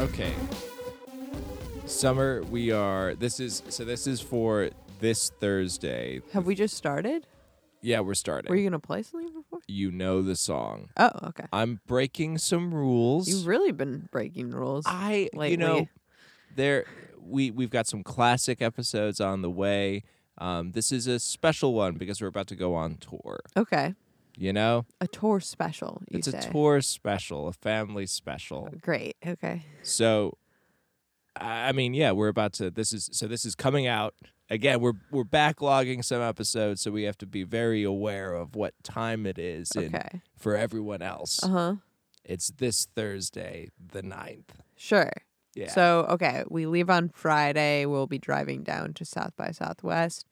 Okay. Summer, we are. This is so. This is for this Thursday. Have we just started? Yeah, we're starting. Were you gonna play something before? you know the song. Oh, okay. I'm breaking some rules. You've really been breaking rules. I, you know, there we we've got some classic episodes on the way. Um, this is a special one because we're about to go on tour. okay. You know, A tour special. It's say. a tour special, a family special. Great. Okay. So, I mean, yeah, we're about to. This is so. This is coming out again. We're we're backlogging some episodes, so we have to be very aware of what time it is. And Okay. for everyone else, Uh huh. it's this Thursday, the 9th. Sure. Yeah. So okay, we leave on Friday. We'll be driving down to South by Southwest,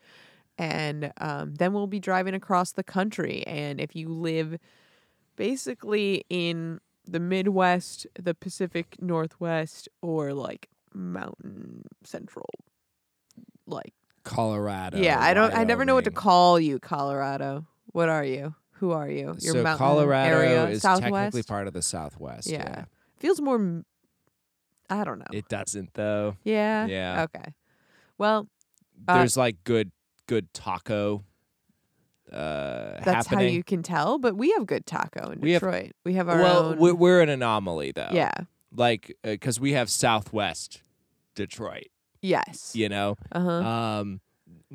and um, then we'll be driving across the country. And if you live basically in the Midwest, the Pacific Northwest, or like Mountain Central, like Colorado. yeah, I don't. I never know what to call you, Colorado. What are you? Who are you? You're so mountain Colorado area, is Southwest. technically part of the Southwest. Yeah. Yeah. Feels more. I don't know. It doesn't though. yeah. Yeah. Okay. Well, Uh, There's like good good taco uh That's happening. how you can tell. But we have good taco in We have- Detroit. we have our well, own. we're, we're an anomaly though. yeah. Like uh 'cause we have Southwest Detroit, Yes. you know. Uh huh. Um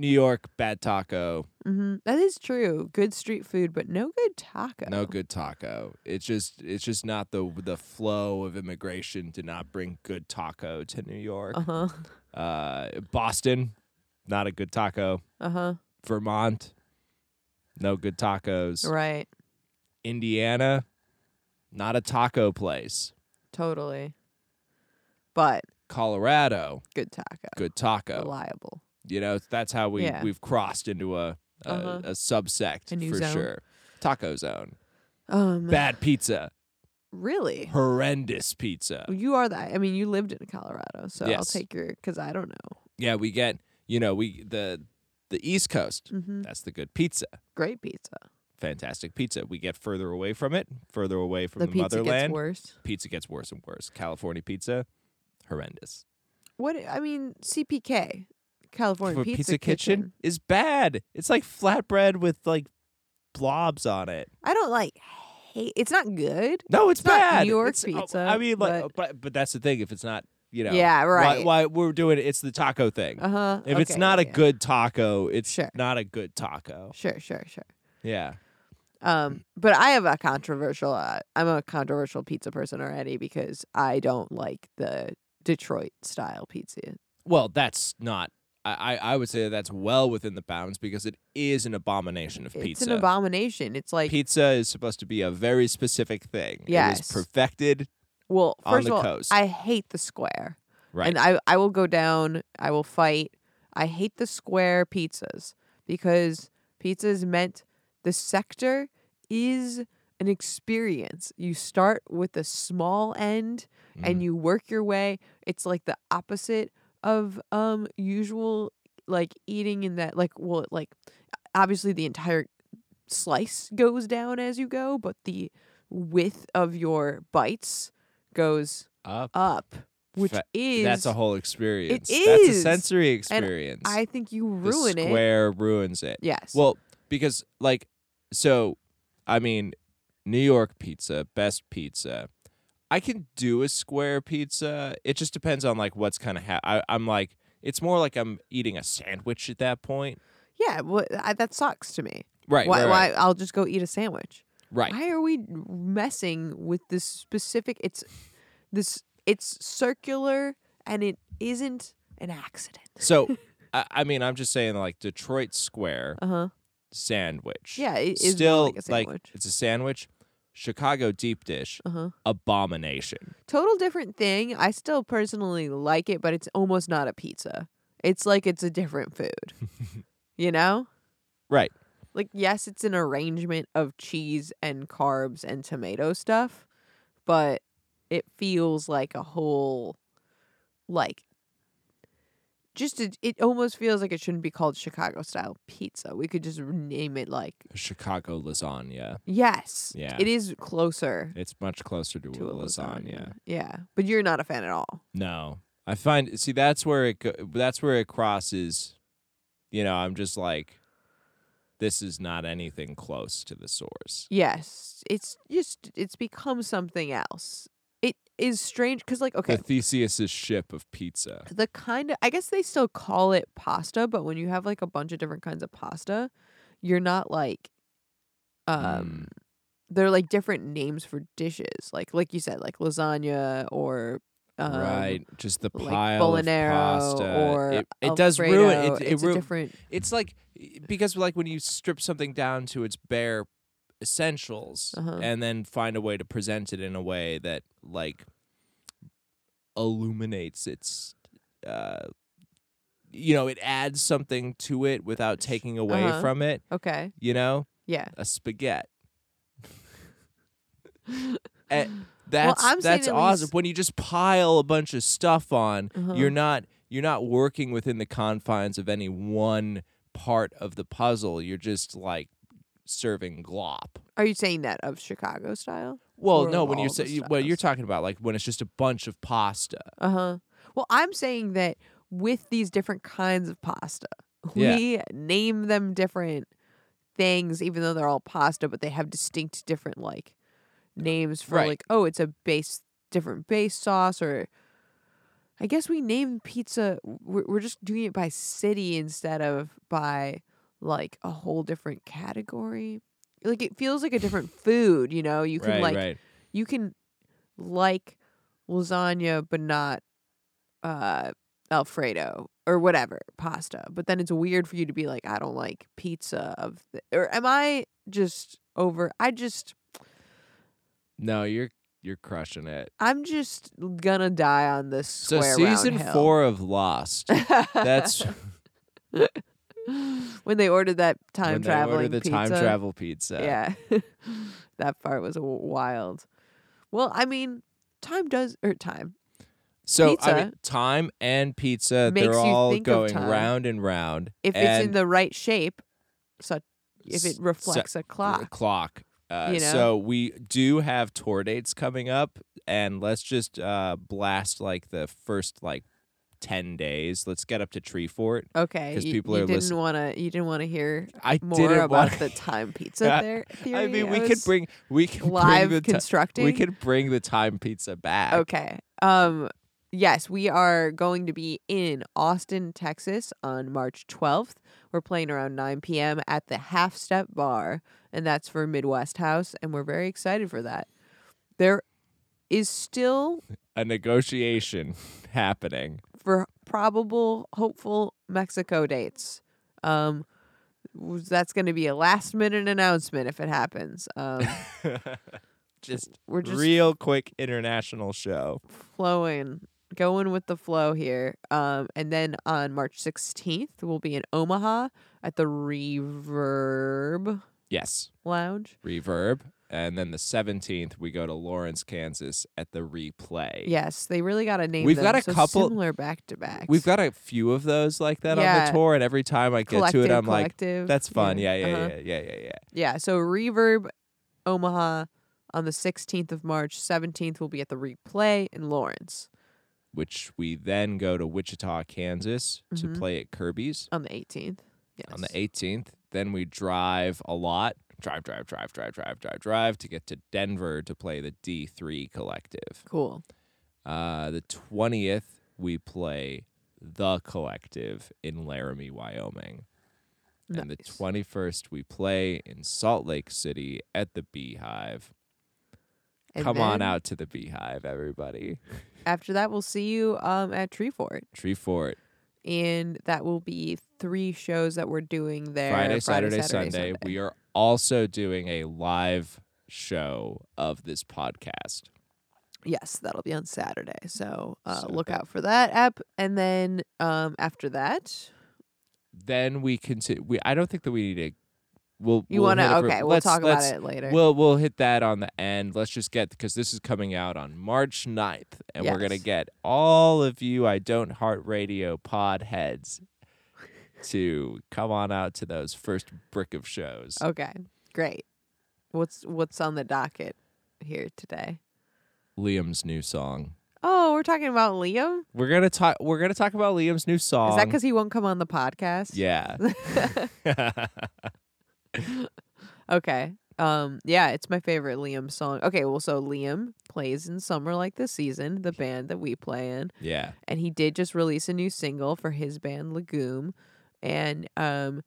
New York bad taco, hmm That is true. Good street food, but no good taco. no good taco. It's just it's just not the the flow of immigration did not bring good taco to New York. Uh huh. Uh Boston, not a good taco. Uh huh. Vermont, no good tacos. Right. Indiana, not a taco place. Totally. But Colorado, good taco. good taco. Reliable. You know, that's how we Yeah. we've crossed into a a, Uh-huh. a subsect A for zone. sure. Taco zone, Um. bad pizza, Really. horrendous pizza. You are that. I mean, you lived in Colorado, so I'll take your because I don't know. Yeah, we get you know we the the East Coast. hmm That's the good pizza. Great pizza. Fantastic pizza. We get further away from it, further away from the the, pizza motherland. gets worse. Pizza gets worse and worse. California pizza, horrendous. What I mean, CPK, California For Pizza, kitchen, is bad. It's like flatbread with like blobs on it. I don't like hate. It's not good. No, it's, It's not bad. New York It's- oh, pizza, I mean, like, but- but but that's the thing. If it's not, you know, Yeah, right. Why, we're doing it? It's the taco thing. Uh huh. if it's not a good taco, it's Sure. not a good taco. Sure, sure, sure. Yeah. Um, but I have a controversial. Uh, I'm a controversial pizza person already because I don't like the Detroit style pizza. Well, that's not. I, I would say that that's well within the bounds because it is an abomination of It's pizza. It's an abomination. It's like pizza is supposed to be a very specific thing. It Yes. is perfected. well, on first the of all, coast. I hate the square. Right. And I I will go down, I will fight. I hate the square pizzas because pizza is meant the sector is an experience. You start with the small end Mm. and you work your way. It's like the opposite of um usual like eating in that like well like obviously the entire slice goes down as you go, but the width of your bites goes up. up, which Fa- is That's a whole experience. It is. That's a sensory experience. I think you the ruin it. square ruins it. Yes. Well, because like so I mean New York pizza, best pizza. I can do a square pizza. It just depends on like what's kind of ha- I I'm like it's more like I'm eating a sandwich at that point. yeah, well, I, that sucks to me. Right. why? right, Why? I'll just go eat a sandwich. Right. Why are we messing with this specific? It's this. It's circular, and it isn't an accident. So I, I mean I'm just saying like Detroit Square Uh huh. sandwich. Yeah, it is Still like a sandwich. it's a sandwich. Chicago deep dish Uh huh. abomination. Total different thing. I still personally like it, but it's almost not a pizza. It's like it's a different food. you know? Right. Like yes, it's an arrangement of cheese and carbs and tomato stuff, but it feels like a whole like just it, it almost feels like it shouldn't be called Chicago style pizza. We could just name it like Chicago lasagna. yes. Yeah. It is closer It's much closer to, to a lasagna. Yeah, but you're not a fan at all. No, I find see that's where it go, that's where it crosses. You know, I'm just like, this is not anything close to the source. Yes, it's just it's become something else. Is strange because like okay, The Theseus's ship of pizza. the kind of I guess they still call it pasta, but when you have like a bunch of different kinds of pasta, you're not like um Mm. they're like different names for dishes. Like like you said, like lasagna or um, right, just the like pile of pasta. or it, it does ruin it. It it's ru- different it's like because like when you strip something down to its bare essentials Uh-huh. and then find a way to present it in a way that like illuminates its uh you know it adds something to it without taking away Uh-huh. from it okay. you know Yeah. a spaghetti and that's I'm that's awesome least- when you just pile a bunch of stuff on Uh-huh. you're not you're not working within the confines of any one part of the puzzle you're just like serving glop Are you saying that of Chicago style? well Or no of when you're the sa- you, well you're talking about like when it's just a bunch of pasta Uh huh. Well, I'm saying that with these different kinds of pasta, Yeah. we name them different things, even though they're all pasta, but they have distinct different like names for Right. like, oh, it's a base, different base sauce, or I guess we name pizza. We're, we're just doing it by city instead of by like a whole different category. Like it feels like a different food, you know. You can right like right you can like lasagna but not uh alfredo or whatever pasta but then it's weird for you to be like i don't like pizza of or am i just over i just no you're you're crushing it i'm just gonna die on this so season four of lost that's when they ordered that time when they traveling order the pizza time travel pizza yeah that part was wild well i mean time does or time So I mean, time and pizza, they're all going round and round. if it's in the right shape such if it reflects a a clock clock. Uh, You know? So we do have tour dates coming up, and let's just uh, blast like the first like ten days. Let's get up to Treefort. Okay, because people you are didn't want to. You didn't want to hear I more about want. the time pizza I- there. Theory. I mean, we could bring we can live bring the ti- constructing. we could bring the time pizza back. Okay. Um. Yes, we are going to be in Austin, Texas, on March twelfth. We're playing around nine p.m. at the Half Step Bar, and that's for Midwest House, and we're very excited for that. There is still A negotiation happening. For probable hopeful Mexico dates. Um, that's going to be a last minute announcement if it happens. Um, just we're just real quick international show. flowing, going with the flow here. Um, and then on March 16th, we'll be in Omaha at the Reverb Yes. Lounge. Reverb. And then the 17th, we go to Lawrence, Kansas at the Replay. Yes, they really got to name We've them, got a so couple- similar back to back. We've got a few of those like that on the tour, and every time I get collective, to it, I'm like, that's fun. Yeah, yeah, uh-huh. yeah, yeah, yeah, yeah. Yeah, so Reverb Omaha on the 16th of March. 17th we'll be at the Replay in Lawrence Which we then go to Wichita, Kansas to Mhm. play at Kirby's on the 18th. Yes. on the 18th. Then we drive a lot, drive, drive, drive, drive, drive, drive, drive to get to Denver to play the D3 Collective. Cool. Uh, the 20th, we play the Collective in Laramie, Wyoming. Nice. And the 21st, we play in Salt Lake City at the Beehive. And Come on out to the Beehive, everybody. After that, we'll see you um, at Treefort. Tree Fort, And that will be three shows that we're doing there Friday, Saturday, Sunday. We are also doing a live show of this podcast. Yes, that'll be on Saturday. So, uh, So look out for that app. And then um, after that, Then we continue. We I don't think that we need to we'll You we'll want to? hit it for- Okay, we'll talk about it later. We'll we'll hit that on the end. Let's just get because this is coming out on March 9th, and we're gonna get all of you I don't heart radio pod heads to come on out to those first brick of shows. okay, great. What's what's on the docket here today? Liam's new song. Oh, we're talking about Liam. We're gonna talk. We're gonna talk about Liam's new song. Is that because he won't come on the podcast? Yeah. Okay. Um. Yeah, it's my favorite Liam song. Okay. Well, so Liam plays in Summer Like This Season, the band that we play in. yeah. and he did just release a new single for his band Legume, and um,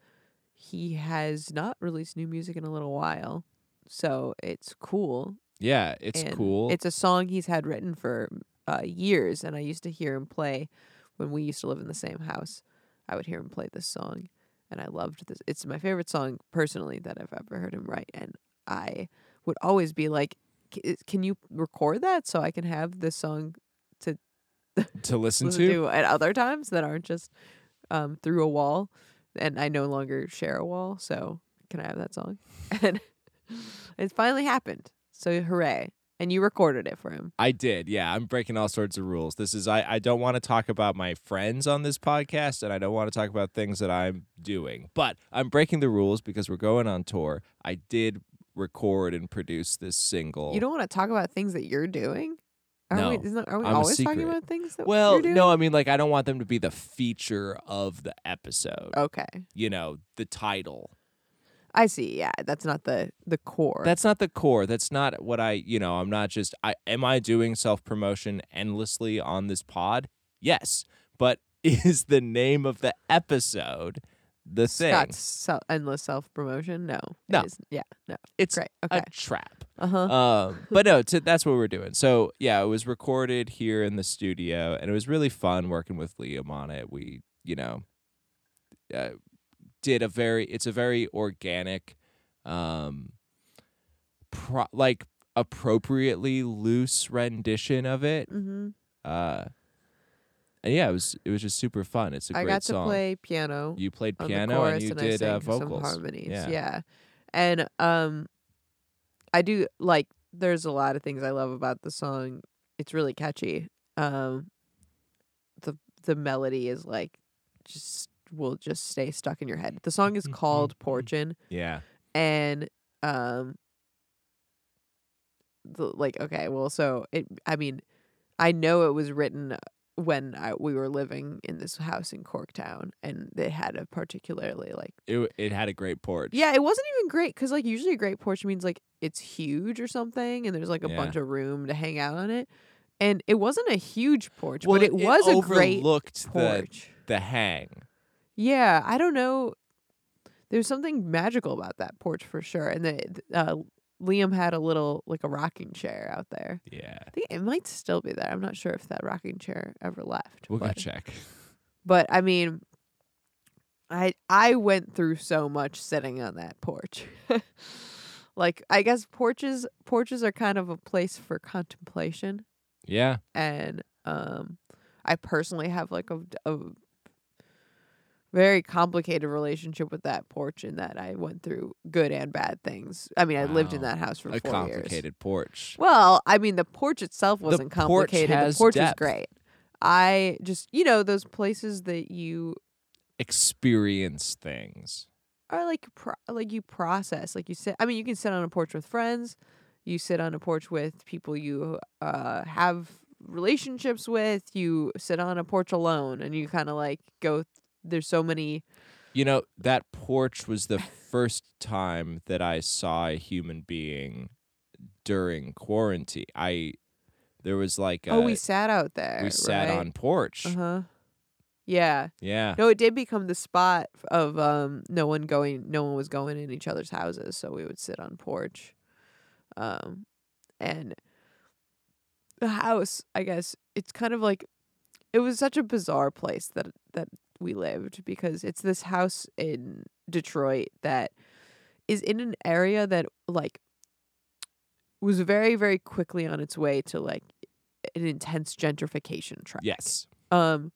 he has not released new music in a little while, so it's cool. Yeah. It's and cool. It's a song he's had written for uh, years, and I used to hear him play when we used to live in the same house. I would hear him play this song, and I loved this. It's my favorite song personally that I've ever heard him write, and I would always be like, "Can you record that so I can have this song to listen listen to. to at other times that aren't just um, through a wall. And I no longer share a wall, so can I have that song? And it finally happened. So hooray! And you recorded it for him. I did. Yeah. I'm breaking all sorts of rules. This is. I. I don't want to talk about my friends on this podcast, and I don't want to talk about things that I'm doing. But I'm breaking the rules because we're going on tour. I did record and produce this single. You don't want to talk about things that you're doing. Are No, we? That, are we I'm always talking about things that Well, no, I mean like I don't want them to be the feature of the episode. Okay, You know, the title. I see. Yeah, that's not the the core. That's not the core. That's not what I, you know, I'm not just I am I doing self-promotion endlessly on this pod? Yes. But is the name of the episode the thing? Scott's endless self promotion. No, No. isn't. Yeah, no. It's Great. Okay. a trap. Uh huh. um, but no, t- that's what we're doing. So yeah, it was recorded here in the studio, and it was really fun working with Liam on it. We, you know, uh, did a very. It's a very organic, um, pro- like appropriately loose rendition of it. mm-hmm. Uh, and yeah, it was it was just super fun. It's a I great got to song. play piano you played on the piano chorus and you and did I uh, sang vocals. some harmonies. Yeah. Yeah. And um I do like there's a lot of things I love about the song. It's really catchy. Um the the melody is like just will just stay stuck in your head. The song is called Porchin Yeah. and um the, like okay, well so it I mean I know it was written when I, we were living in this house in Corktown and it had a particularly like It it had a great porch. yeah, it wasn't even great because like usually a great porch means like it's huge or something, and there's like a Yeah. bunch of room to hang out on it. And it wasn't a huge porch, Well, but it was a great overlooked the porch. the hang. Yeah, I don't know. There's something magical about that porch for sure. And the uh, Liam had a little like a rocking chair out there. Yeah. I think it might still be there. I'm not sure if that rocking chair ever left. We'll go check. but I mean, I I went through so much sitting on that porch. like I guess porches porches are kind of a place for contemplation, Yeah. and um, I personally have like a, a very complicated relationship with that porch in that I went through good and bad things. I mean, I lived in that house for A four years. complicated porch. Well, I mean, the porch itself wasn't porch complicated. has the porch depth. was great. I just, you know, those places that you Experience things. are like, pro- like you process, like you sit. I mean, you can sit on a porch with friends. You sit on a porch with people you uh, have relationships with. You sit on a porch alone, and you kind of like go. Th- there's so many. You know, that porch was the first time that I saw a human being during quarantine. I there was like a, oh, we sat out there. we sat right? on porch. Uh huh. Yeah. Yeah. No, it did become the spot of um no one going no one was going in each other's houses, so we would sit on porch. Um and the house, I guess, it's kind of like it was such a bizarre place that that we lived because it's this house in Detroit that is in an area that like was very very quickly on its way to like an intense gentrification track. Yes. Um,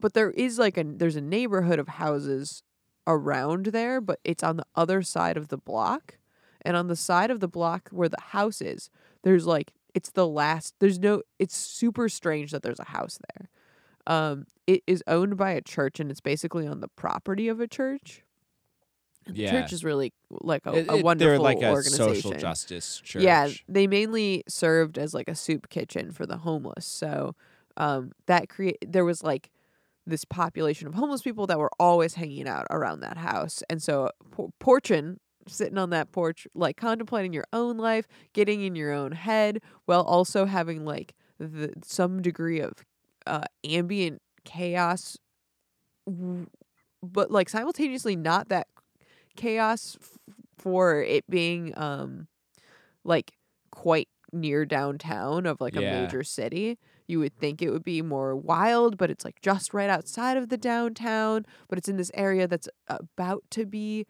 but there is like a there's a neighborhood of houses around there, but it's on the other side of the block. And on the side of the block where the house is, there's like it's the last there's no it's super strange that there's a house there. Um it is owned by a church and it's basically on the property of a church. And the Yeah. church is really like a, It- a wonderful they're like a organization. social justice church. Yeah, they mainly served as like a soup kitchen for the homeless. So um, that create there was like this population of homeless people that were always hanging out around that house, and so por- Porchin sitting on that porch, like contemplating your own life, getting in your own head, while also having like the some degree of uh, ambient chaos, but like simultaneously not that chaos f- for it being um like quite near downtown of like a major city. You would think it would be more wild, but it's like just right outside of the downtown, but it's in this area that's about to be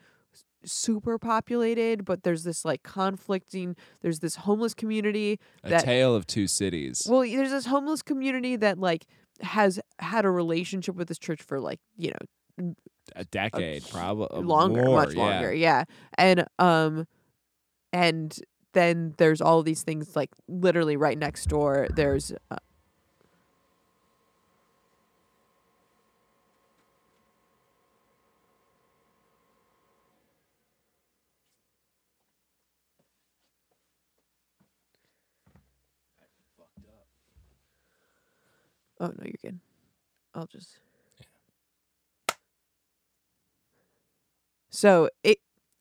super populated, but there's this like conflicting there's this homeless community a tale of two cities. well, there's this homeless community that like has had a relationship with this church for like, you know, a decade, probably longer, more, much yeah. longer, yeah. And um, and then there's all these things like literally right next door. There's uh, Oh no, you're good. I'll just. So it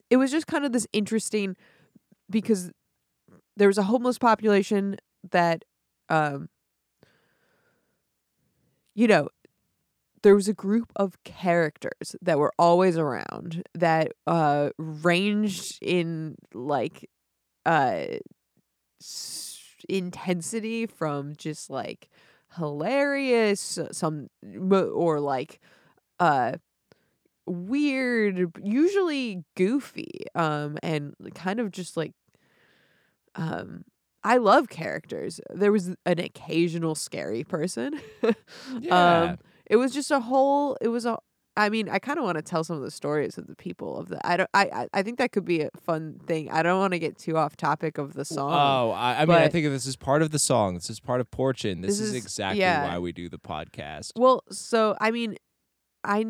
it was just kind of this interesting because there was a homeless population that um you know there was a group of characters that were always around that uh ranged in like uh s- intensity from just like hilarious uh, some or like uh weird usually goofy um and kind of just like um I love characters. There was an occasional scary person. Yeah. Um it was just a whole it was a I mean, I kind of want to tell some of the stories of the people of the I don't I I- think that could be a fun thing. I don't want to get too off topic of the song. Oh, I, I mean, I think this is part of the song. This is part of Porchin. This, This is, is- exactly yeah. why we do the podcast. Well, so I mean, I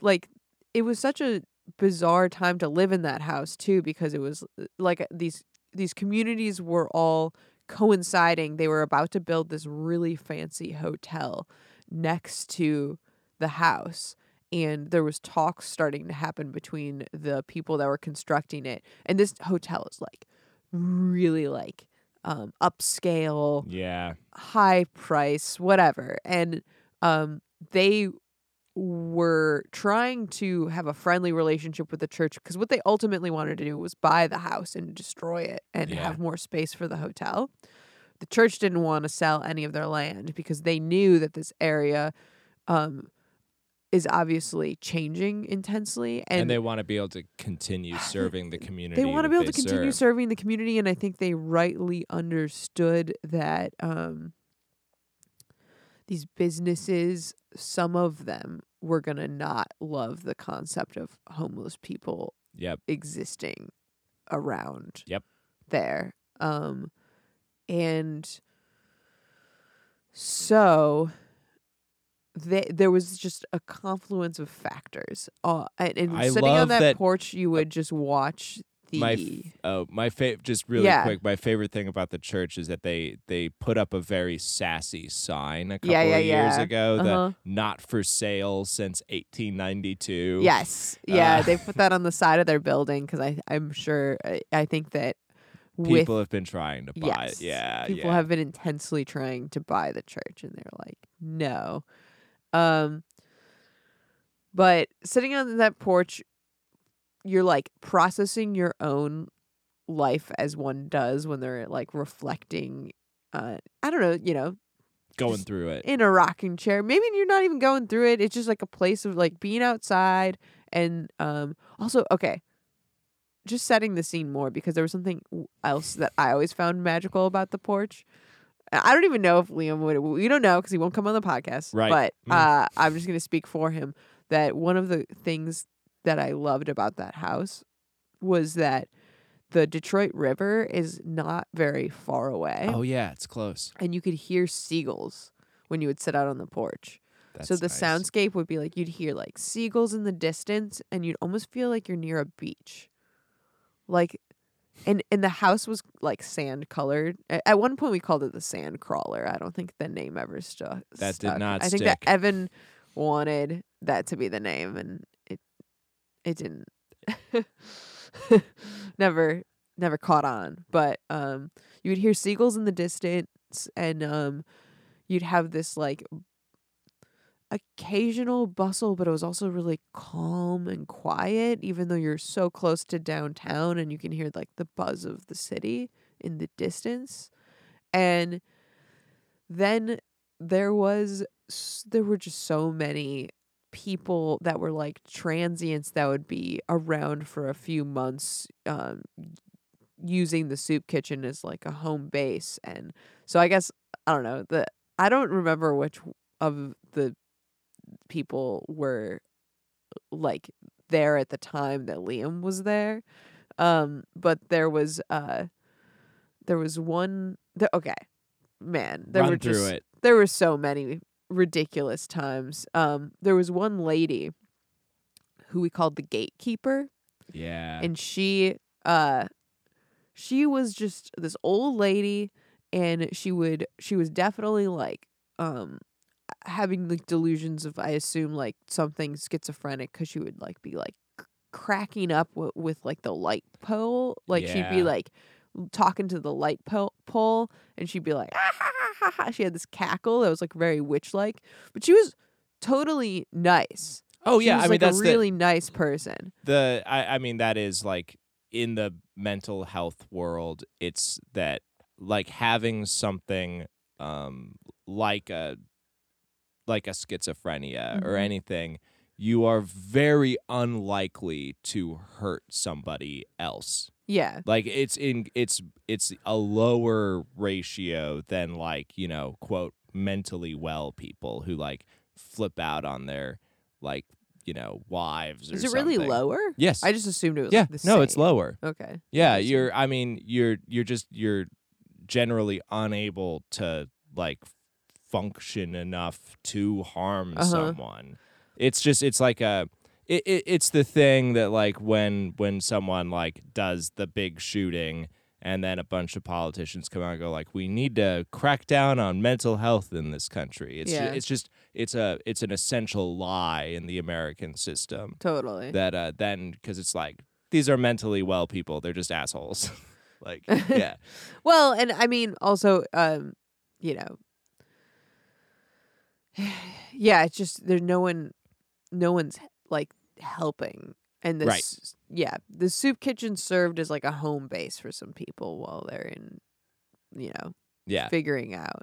like it was such a bizarre time to live in that house too because it was uh, like uh, these these communities were all coinciding. They were about to build this really fancy hotel next to the house and there was talks starting to happen between the people that were constructing it. And this hotel is like really like um upscale Yeah. high price, whatever. And um, they were trying to have a friendly relationship with the church because what they ultimately wanted to do was buy the house and destroy it and Yeah. have more space for the hotel. The church didn't want to sell any of their land because they knew that this area um, is obviously changing intensely And, and, they want to be able to continue serving the community. they want to be able to continue serve. serving the community and i think they rightly understood that um these businesses some of them were going to not love the concept of homeless people Yep. existing around Yep. there um and so they, there was just a confluence of factors uh, and, and sitting on that, that- porch you would just watch the My f- Oh, my favorite, just really Yeah. quick. My favorite thing about the church is that they they put up a very sassy sign a couple Yeah, yeah, of years ago Uh-huh. that not for sale since 1892. Yes. Yeah, Uh, they put that on the side of their building because I I'm sure I, I think that with people have been trying to buy yes, it. Yeah, people have been intensely trying to buy the church and they're like no. Um but sitting on that porch you're like processing your own life as one does when they're like reflecting uh I don't know, you know, going through it. in a rocking chair. Maybe you're not even going through it. It's just like a place of like being outside and um also okay. Just setting the scene more because there was something else that I always found magical about the porch. I don't even know if Liam would. We don't know because he won't come on the podcast. Right. But Mm. uh, I'm just gonna speak for him that one of the things that I loved about that house was that the Detroit River is not very far away, Oh yeah, it's close. and you could hear seagulls when you would sit out on the porch. That's so the nice. soundscape would be like you'd hear like seagulls in the distance, and you'd almost feel like you're near a beach, like. And and the house was like sand colored. At one point, we called it the sand crawler. I don't think the name ever stuck. That did not I think that. Evan wanted that to be the name, and it it didn't. never never caught on. But um, you would hear seagulls in the distance, and um, you'd have this like occasional bustle, but it was also really calm and quiet, even though you're so close to downtown and you can hear like the buzz of the city in the distance. And then there was there were just so many people that were like transients that would be around for a few months um using the soup kitchen as like a home base and so i guess i don't know the i don't remember which of the people were like there at the time that Liam was there. Um, but there was uh there was one the, okay. Man, there Run were through just it. there were so many ridiculous times. Um there was one lady who we called the gatekeeper Yeah. and she uh she was just this old lady and she would she was definitely like um having like delusions of i assume like something schizophrenic because she would like be like c- cracking up w- with like the light pole. Like she'd be like talking to the light po- pole and she'd be like ah, ha, ha, ha, ha." she had this cackle that was like very witch like but she was totally nice. Oh She yeah, was, I mean like that's a really nice person. the the I, I mean that is like in the mental health world, it's that like having something um like a like a schizophrenia or Mhm. anything, you are very unlikely to hurt somebody else. yeah Like it's in it's it's a lower ratio than like, you know, quote mentally well people who like flip out on their like, you know, wives or is it really lower Yes. i just assumed it was yeah. like, the no, it's lower. okay Yeah, you're I mean, you're you're just you're generally unable to like function enough to harm Uh-huh. someone. It's just it's like a it, it it's the thing that like when when someone like does the big shooting and then a bunch of politicians come out and go like we need to crack down on mental health in this country. It's ju- Yeah. it's just it's a it's an essential lie in the American system totally that uh then because it's like these are mentally well people they're just assholes like yeah Well, and I mean also um you know yeah, it's just there's no one no one's like helping and this Right. yeah, the soup kitchen served as like a home base for some people while they're in you know, yeah figuring out.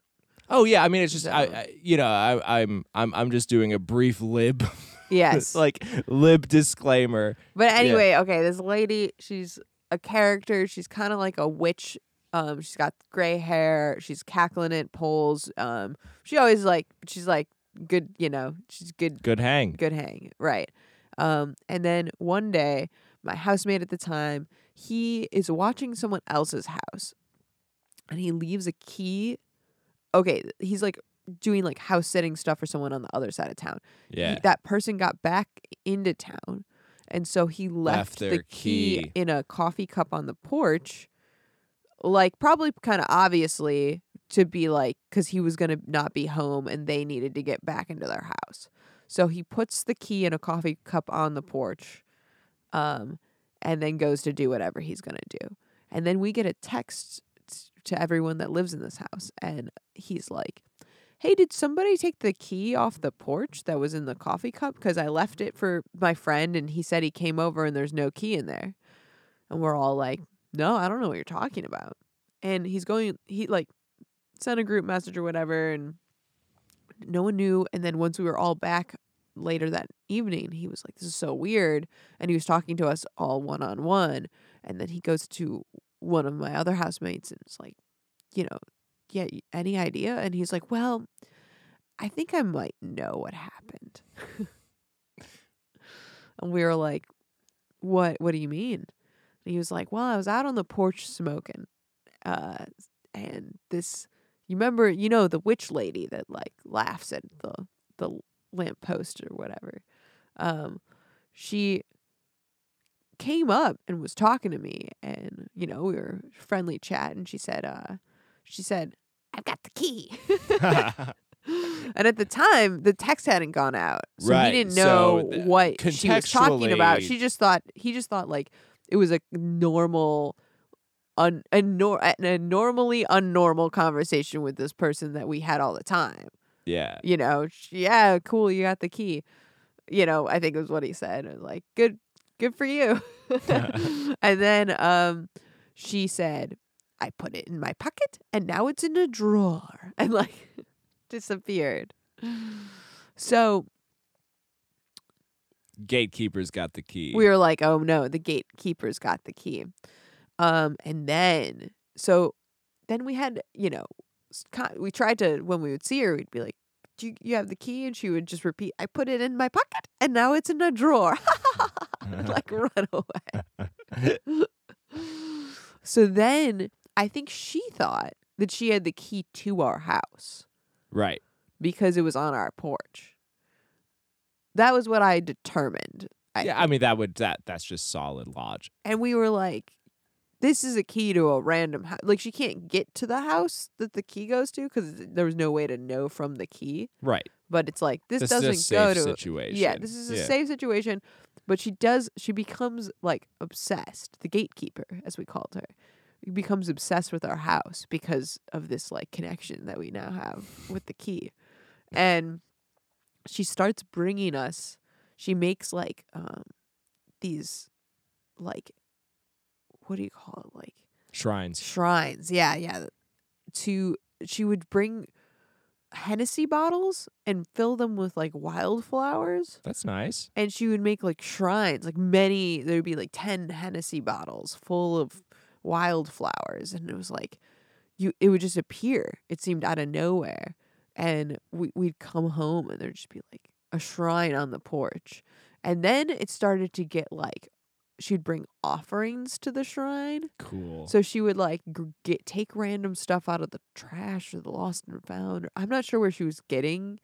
oh yeah i mean it's just I, So- I you know I, i'm i'm i'm just doing a brief lib Yes. like lib disclaimer But anyway, okay, this lady, she's a character. She's kind of like a witch. Um, she's got gray hair. She's cackling at poles. Um, she always like she's like good. You know, she's good. good hang Good hang, right? Um, and then one day, my housemate at the time, he is watching someone else's house, and he leaves a key. Okay, he's like doing like house sitting stuff for someone on the other side of town he- yeah that person got back into town and so he left, Left the key, key. in a coffee cup on the porch like probably kind of obviously to be like because he was going to not be home and they needed to get back into their house so he puts the key in a coffee cup on the porch um, and then goes to do whatever he's going to do and then we get a text to everyone that lives in this house and he's like hey, did somebody take the key off the porch that was in the coffee cup? Because I left it for my friend and he said he came over and there's no key in there. And we're all like, no, I don't know what you're talking about. And he's going, he like sent a group message or whatever and no one knew. And then once we were all back later that evening, he was like, this is so weird. And he was talking to us all one on one. And then he goes to one of my other housemates and it's like, you know, yeah, any idea? And he's like, well, I think I might know what happened. And we were like, "What? What do you mean?" He was like, "Well, I was out on the porch smoking, uh, and this. You remember? You know the witch lady that like laughs at the the lamp post or whatever. Um, she came up and was talking to me, and you know we were friendly chat, and she said, uh, she said, "I've got the key." and at the time, the text hadn't gone out, so Right, he didn't know th- what she was talking about. She just thought he just thought like it was a normal, un, a, nor, a normally unnormal conversation with this person that we had all the time. yeah. You know, yeah, cool, you got the key. You know, I think was what he said. I was like, good, good for you. and then um, she said, I put it in my pocket and now it's in a drawer and like disappeared. So Gatekeeper's got the key. we were like, oh no, the gatekeeper's got the key. Um, and then so then we had, you know, we tried to when we would see her, we'd be like, do you, you have the key? And she would just repeat, I put it in my pocket and now it's in a drawer. like run away. so then I think she thought that she had the key to our house right. because it was on our porch. That was what I determined. I yeah, I mean that would that that's just solid logic. and we were like this is a key to a random house like she can't get to the house that the key goes to because there was no way to know from the key Right. but it's like this, This doesn't is a go safe to situation. yeah this is a Yeah. safe situation but she does she becomes like obsessed the gatekeeper as we called her becomes obsessed with our house because of this like connection that we now have with the key and she starts bringing us she makes like um these like what do you call it? Like Shrines. shrines yeah yeah. To she would bring hennessy bottles and fill them with like wildflowers. That's nice. and she would make like shrines like many there would be like 10 hennessy bottles full of wildflowers. And it was like you it would just appear it seemed out of nowhere and we, we'd come home and there'd just be like a shrine on the porch and then it started to get like she'd bring offerings to the shrine Cool. so she would like g- get take random stuff out of the trash or the lost and found. Or, I'm not sure where she was getting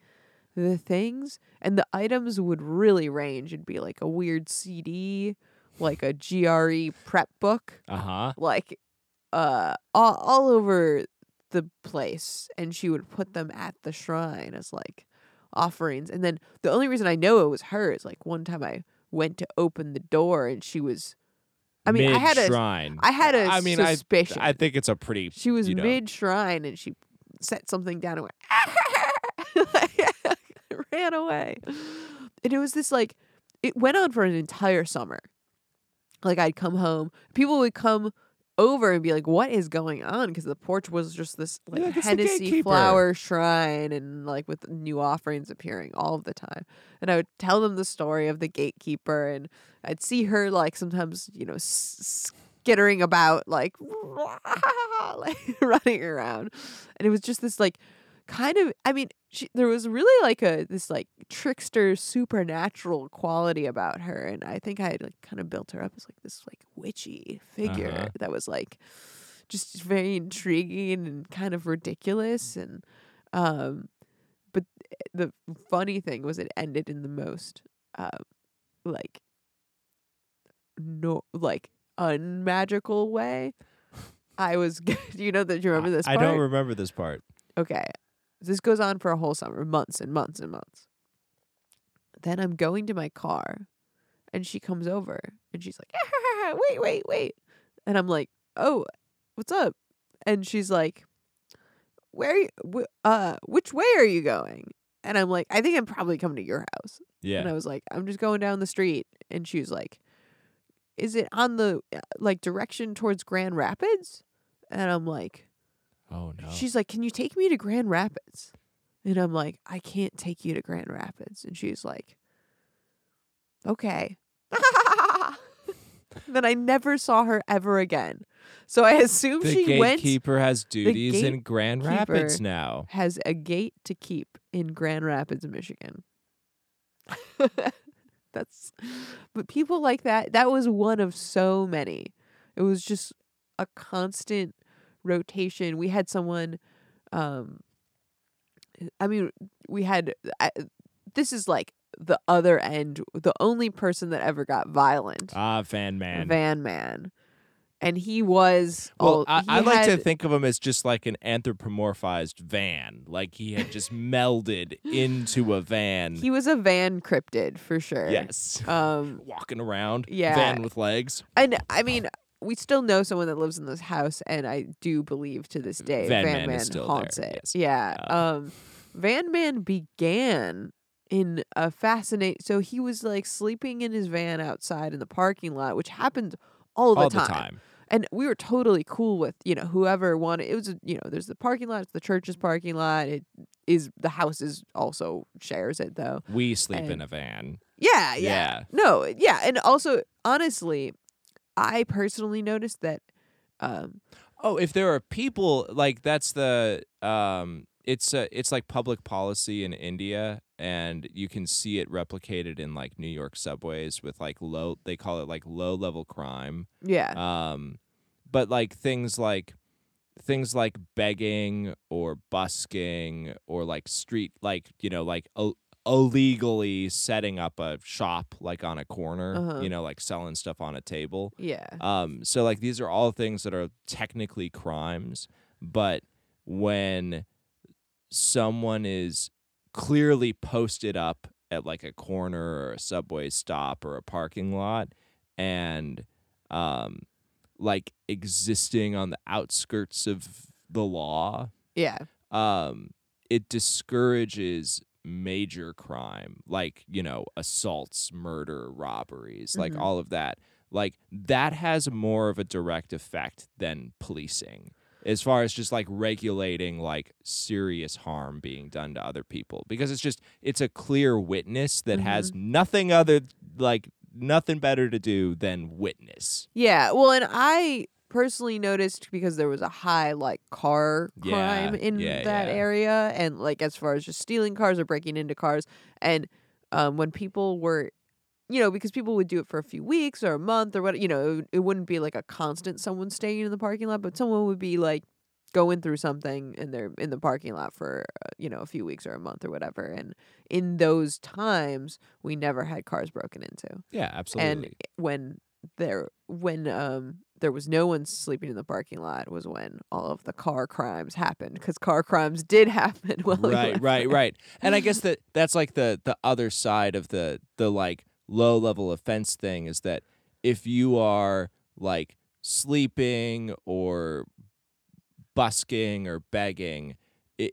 the things, and the items would really range. It'd be like a weird CD, like a GRE prep book, uh huh. like uh all, all over the place, and she would put them at the shrine as like offerings. And then the only reason I know it was her is like one time I went to open the door and she was. I mean, I had a shrine. I had a I mean, suspicion. I I think it's a pretty. she was you know. mid shrine and she set something down and went ran away. And it was this like it went on for an entire summer. Like I'd come home, people would come over and be like, "What is going on?" Because the porch was just this like like, Hennessy flower shrine, and like with new offerings appearing all of the time. And I would tell them the story of the gatekeeper, and I'd see her like sometimes, you know, skittering about, like, like running around, and it was just this like kind of. I mean, she, there was really like a this like trickster supernatural quality about her, and I think I had like kind of built her up as like this like witchy figure Uh-huh. that was like just very intriguing and kind of ridiculous and um but the funny thing was it ended in the most uh like no like unmagical way i was do you know that you remember this part. I don't remember this part. okay this goes on for a whole summer months and months and months then i'm going to my car and she comes over and she's like wait wait wait and i'm like oh what's up and she's like where you, wh- uh which way are you going and i'm like i think i'm probably coming to your house Yeah. and I was like, I'm just going down the street. And she was like, Is it on the uh, like direction towards Grand Rapids? And I'm like, Oh no. She's like, Can you take me to Grand Rapids? And I'm like, I can't take you to Grand Rapids. And she's like, Okay. then I never saw her ever again. So I assume the she went gatekeeper has duties in Grand Rapids now. has a gate to keep in Grand Rapids, Michigan. That's but people like that that was one of so many. It was just a constant rotation. We had someone um I mean, we had I, this is like the other end, the only person that ever got violent. Ah, Van Man. Van Man. And he was well, I, I like to think of him as just like an anthropomorphized van. Like he had just melded into a van. he was a van cryptid for sure. yes. Um Walking around. yeah. Van with legs. And I mean, we still know someone that lives in this house, and I do believe to this day Van Van, Man Man, haunts there, it. yes. Yeah. Um, Van Man began in a fascinating. So he was like sleeping in his van outside in the parking lot, which happened all the all time. the time. And we were totally cool with you know whoever wanted. It was you know there's the parking lot, it's the church's parking lot. It is the house is also shares it though. We sleep in a van. Yeah, yeah. Yeah. No, yeah. And also, honestly, I personally noticed that um Oh, if there are people like that's the um it's uh, it's like public policy in India and you can see it replicated in like New York subways with like low they call it like low level crime. yeah. Um but like things like things like begging or busking or like street like you know like Ill- illegally setting up a shop like on a corner, Uh-huh. you know, like selling stuff on a table. yeah. Um, so like these are all things that are technically crimes, but when someone is clearly posted up at like a corner or a subway stop or a parking lot and um like existing on the outskirts of the law, Yeah. um, it discourages major crime like you know assaults murder robberies like Mhm. all of that like that has more of a direct effect than policing as far as just like regulating like serious harm being done to other people because it's just it's a clear witness that has nothing other like nothing better to do than witness Yeah. Well, and I personally noticed because there was a high like car Yeah, crime in yeah, that yeah. area and like as far as just stealing cars or breaking into cars and um when people were you know because people would do it for a few weeks or a month or what you know it, it wouldn't be like a constant someone staying in the parking lot but someone would be like going through something and they're in the parking lot for uh, you know a few weeks or a month or whatever and in those times we never had cars broken into. Yeah absolutely. and when there when um there was no one sleeping in the parking lot was when all of the car crimes happened because car crimes did happen while right right right. And i guess that that's like the the other side of the the like low level offense thing is that if you are like sleeping or busking or begging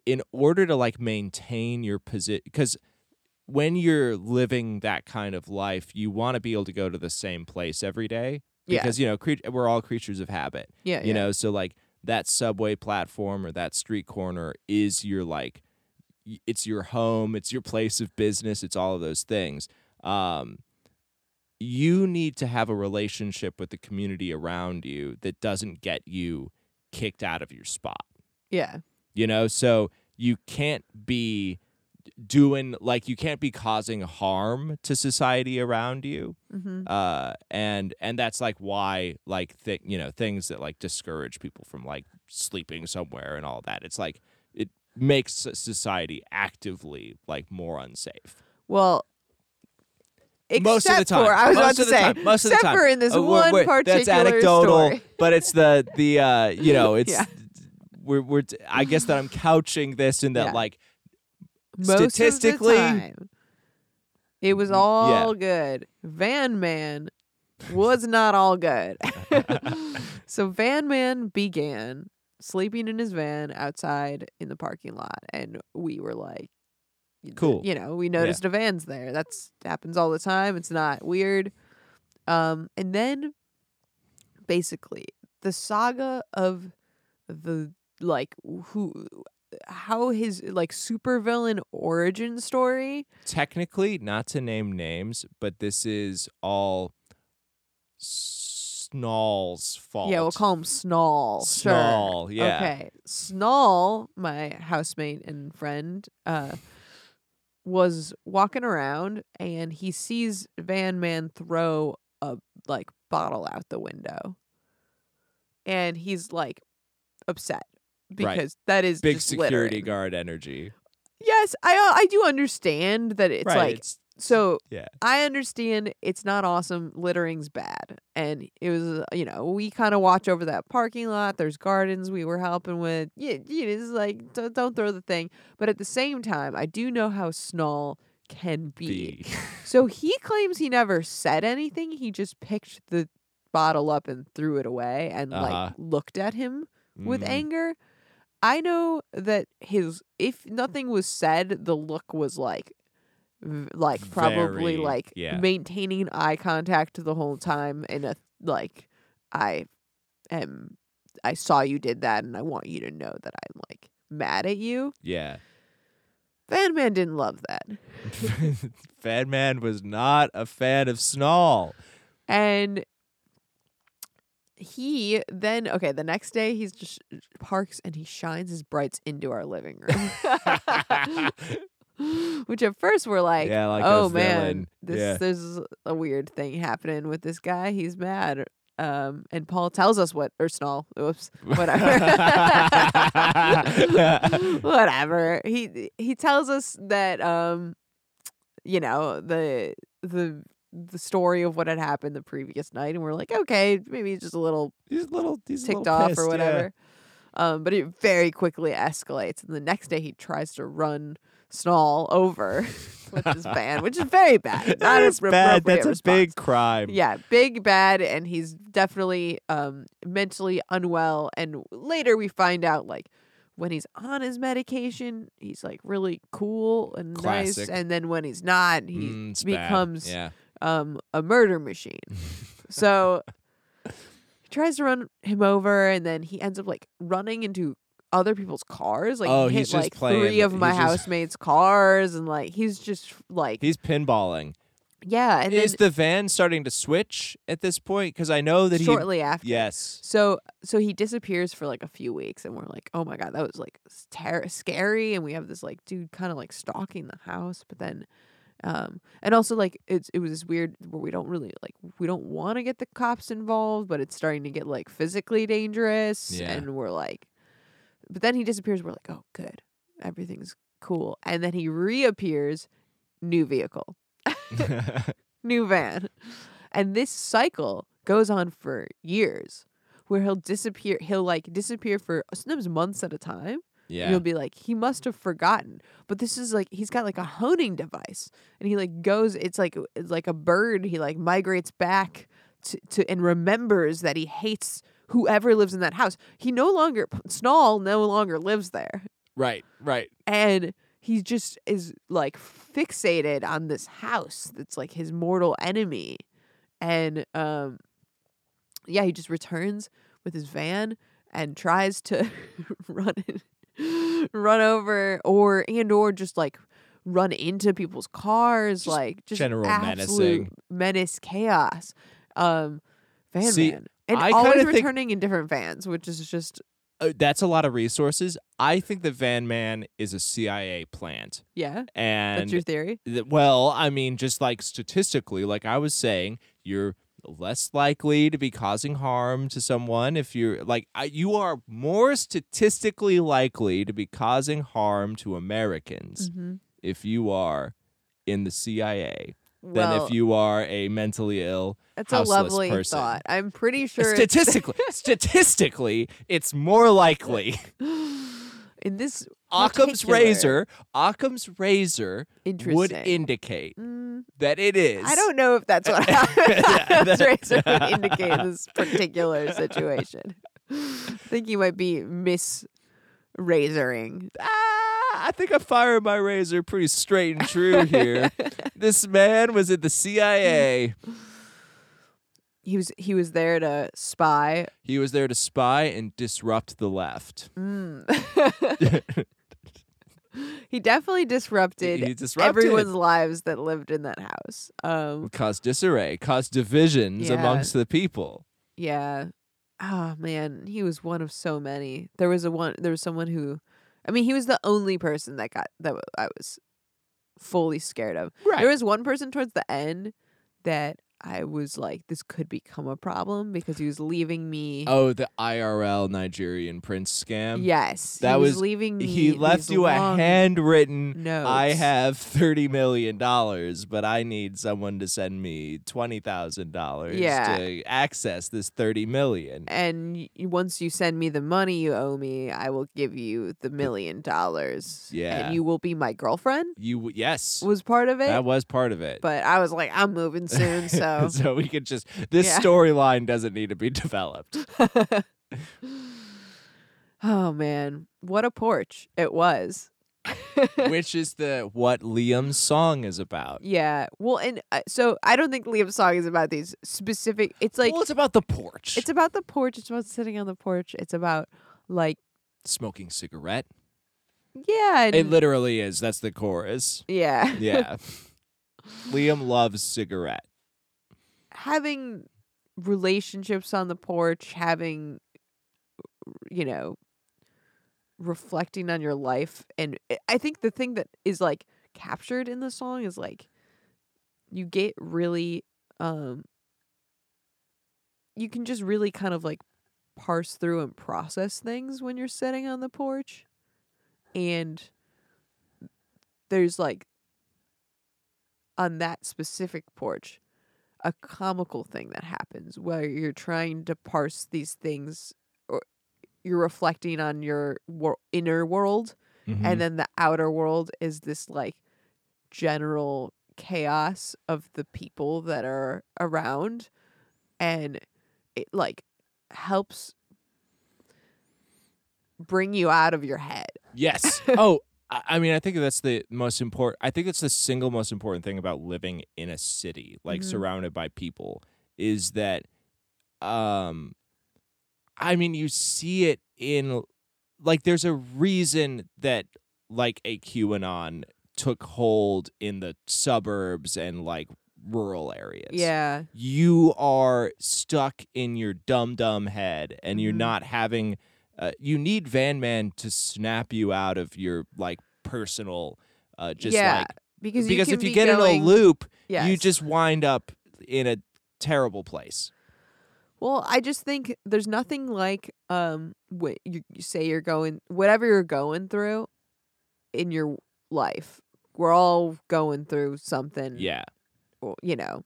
in order to like maintain your position because when you're living that kind of life you want to be able to go to the same place every day Yeah. because you know cre- we're all creatures of habit yeah you yeah. know so like that subway platform or that street corner is your like it's your home it's your place of business it's all of those things um you need to have a relationship with the community around you that doesn't get you kicked out of your spot yeah you know so you can't be doing like you can't be causing harm to society around you mm-hmm. uh and and that's like why like th- you know things that like discourage people from like sleeping somewhere and all that it's like it makes society actively like more unsafe well most of the time for, I was most about to say, time, most of the time for in this Uh, one we're- particular that's anecdotal story. but it's the the uh you know it's Yeah. we're we're i guess that i'm couching this in that Yeah. like Most statistically- of the time, it was all good. Van Man was not all good. so Van Man began sleeping in his van outside in the parking lot, and we were like, Cool. You know, we noticed a van's there. That's happens all the time. It's not weird. Um, and then basically the saga of the like who how his like supervillain origin story technically not to name names but this is all snall's fault yeah we'll call him snall sure. Snall, yeah. okay snall my housemate and friend uh was walking around and he sees Van Man throw a like bottle out the window. And he's like upset Right. because that is Big security littering. guard energy. Yes, I uh, I do understand that it's right. like it's, so yeah. I understand it's not awesome. Littering's bad. And it was, uh, you know, we kind of watch over that parking lot. There's gardens we were helping with. Yeah, you know, it's like, don't, don't throw the thing. But at the same time, I do know how Snall can be. B. So he claims he never said anything. He just picked the bottle up and threw it away and Uh-huh. like looked at him with Mm. anger. I know that his if mm. nothing was said, the look was like like probably Very- like yeah. maintaining eye contact the whole time and a like I am I saw you did that and I want you to know that I'm like mad at you. Yeah. Fan Man didn't love that. Fan Man was not a fan of Snall. And he then okay, the next day he's just parks and he shines his brights into our living room. Which at first we're like, Yeah, like oh man, this Yeah. there's a weird thing happening with this guy. He's mad. Um, and Paul tells us what or Snall, whoops, whatever, whatever. He he tells us that um, you know the the the story of what had happened the previous night, and we're like, okay, maybe he's just a little he's a little he's ticked little off pissed, or yeah. whatever. Um, but it very quickly escalates, and the next day he tries to run Snall over with his van, which is very bad. That is bad. That's a big crime. Yeah, big bad, and he's definitely um mentally unwell. And later we find out like when he's on his medication, he's like really cool and Classic. nice, and then when he's not, he Mm, becomes yeah. Um a murder machine. so he tries to run him over, and then he ends up like running into other people's cars. Like Oh, he hit just like playing- three of my just- housemates' cars, and like he's just like He's pinballing. yeah. And then Is the van starting to switch at this point? Because I know that he. shortly after, Yes. So so he disappears for like a few weeks, and we're like, oh my god, that was like ter- scary. And we have this like dude kind of like stalking the house, but then, um, and also like it's it was this weird where we don't really like we don't want to get the cops involved, but it's starting to get like physically dangerous, Yeah. and we're like, but then he disappears. We're like, oh good, everything's cool, and then he reappears, new vehicle new van. And this cycle goes on for years where he'll disappear. He'll like disappear for sometimes months at a time. Yeah. You'll be like, he must have forgotten. But this is like, he's got like a honing device and he like goes, it's like, it's like a bird. He like migrates back to, to and remembers that he hates whoever lives in that house. He no longer, Snall no longer lives there Right. Right. and he just is like fixated on this house that's like his mortal enemy and um yeah he just returns with his van and tries to run it, run over or and or just like run into people's cars Just like just general menacing. menace chaos. Um van See, man. And I always kinda think- returning in different vans which is just Uh, that's a lot of resources. I think the Van Man is a CIA plant, yeah? And that's your theory? th- well, I mean, just like statistically, like I was saying, you're less likely to be causing harm to someone if you're like you are more statistically likely to be causing harm to Americans mm-hmm. if you are in the CIA than if you are a mentally ill That's a lovely person. thought. I'm pretty sure statistically statistically it's more likely in this Occam's particular- razor Occam's razor would Interesting. indicate Mm, that it is I don't know if that's what Occam's razor would indicate in this particular situation. I think you might be mis razoring. Ah, I think I fired my razor pretty straight and true here. this man was in the CIA. He was he was there to spy. He was there to spy and disrupt the left. Mm. he definitely disrupted, He disrupted. everyone's lives that lived in that house. Um, caused disarray, caused divisions Yeah. amongst the people. Yeah. Oh man, he was one of so many. There was a one there was someone who I mean, he was the only person that got that I was fully scared of. Right. There was one person towards the end that I was like, this could become a problem because he was leaving me. Oh, the IRL Nigerian prince scam. yes, that he was, was- leaving me. He left you a handwritten. notes. I have thirty million dollars, but I need someone to send me twenty thousand dollars Yeah. to access this thirty million. and once you send me the money you owe me, I will give you the million dollars. Yeah. and you will be my girlfriend. You yes, Was part of it, that was part of it. but I was like, I'm moving soon, so so we could just this Yeah. storyline doesn't need to be developed. oh man, what a porch it was. which is the what Liam's song is about. Yeah, well, and uh, so I don't think Liam's song is about these specific. It's like well, it's about the porch. it's about the porch. It's about sitting on the porch. It's about like smoking cigarette. yeah, It and- literally is. That's the chorus. yeah, Yeah. Liam loves cigarette. Having relationships on the porch, having you know, reflecting on your life, and I- think the thing that is like captured in the song is like you get really um you can just really kind of like parse through and process things when you're sitting on the porch and there's like on that specific porch a comical thing that happens where you're trying to parse these things or you're reflecting on your wor- inner world Mm-hmm. and then the outer world is this like general chaos of the people that are around and it like helps bring you out of your head Yes. oh, I mean, I think that's the most important. I think it's the single most important thing about living in a city, like Mhm. surrounded by people, is that, um, I mean, you see it in, like, there's a reason that like a QAnon took hold in the suburbs and like rural areas. yeah you are stuck in your dumb dumb head and you're Mhm. not having uh, you need van man to snap you out of your like personal uh just yeah like because because if you get going, in a loop you just wind up in a terrible place Well, I just think there's nothing like um what you, you say you're going whatever you're going through in your life. We're all going through something, yeah or, you know,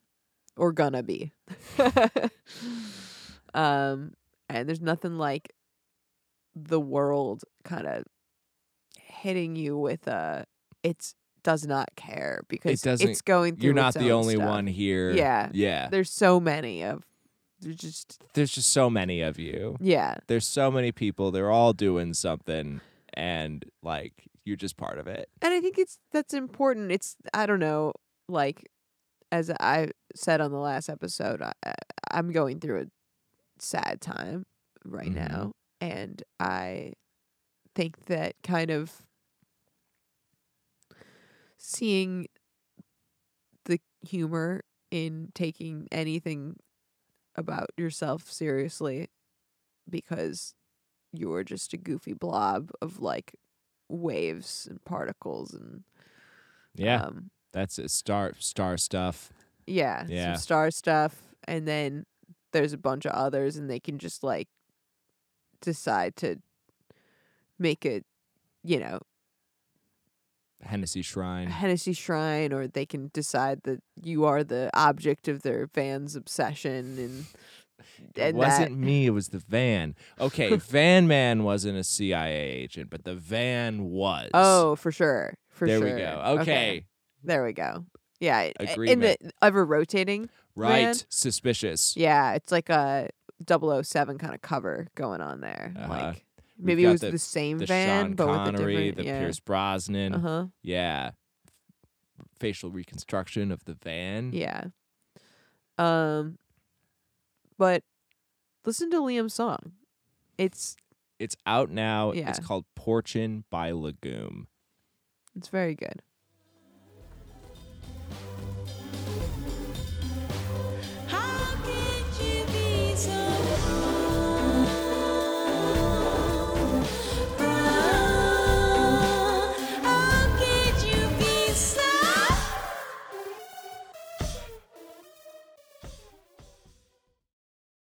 or gonna be. um and there's nothing like the world kind of hitting you with a it's does not care because doesn't- it's going through you're not the only stuff. one here Yeah. yeah There's so many of there's just there's just so many of you yeah. there's so many people they're all doing something and like you're just part of it and I think it's that's important. It's I don't know, like as I said on the last episode, I, I'm going through a sad time right Mhm. now, and I think that kind of seeing the humor in taking anything about yourself seriously because you're just a goofy blob of like waves and particles and yeah. um that's it. Star star stuff. Yeah, Yeah. some star stuff and then there's a bunch of others and they can just like decide to make a you know hennessy shrine Hennessy shrine or they can decide that you are the object of their van's obsession and It wasn't that me, it was the van. Okay, Van Man wasn't a CIA agent, but the van was. oh for sure for there sure we go. Okay. there we go yeah i- in the ever rotating Right. Van? Suspicious. Yeah, it's like a 007 kind of cover going on there. Uh-huh. Like We've maybe it was the- the, same The van, Sean but with a different. the yeah. Pierce Brosnan. Uh huh. Yeah. Facial reconstruction of the van. Yeah. Um, but listen to Liam's song. It's It's out now. Yeah. It's called Porchin by Legume. it's very good.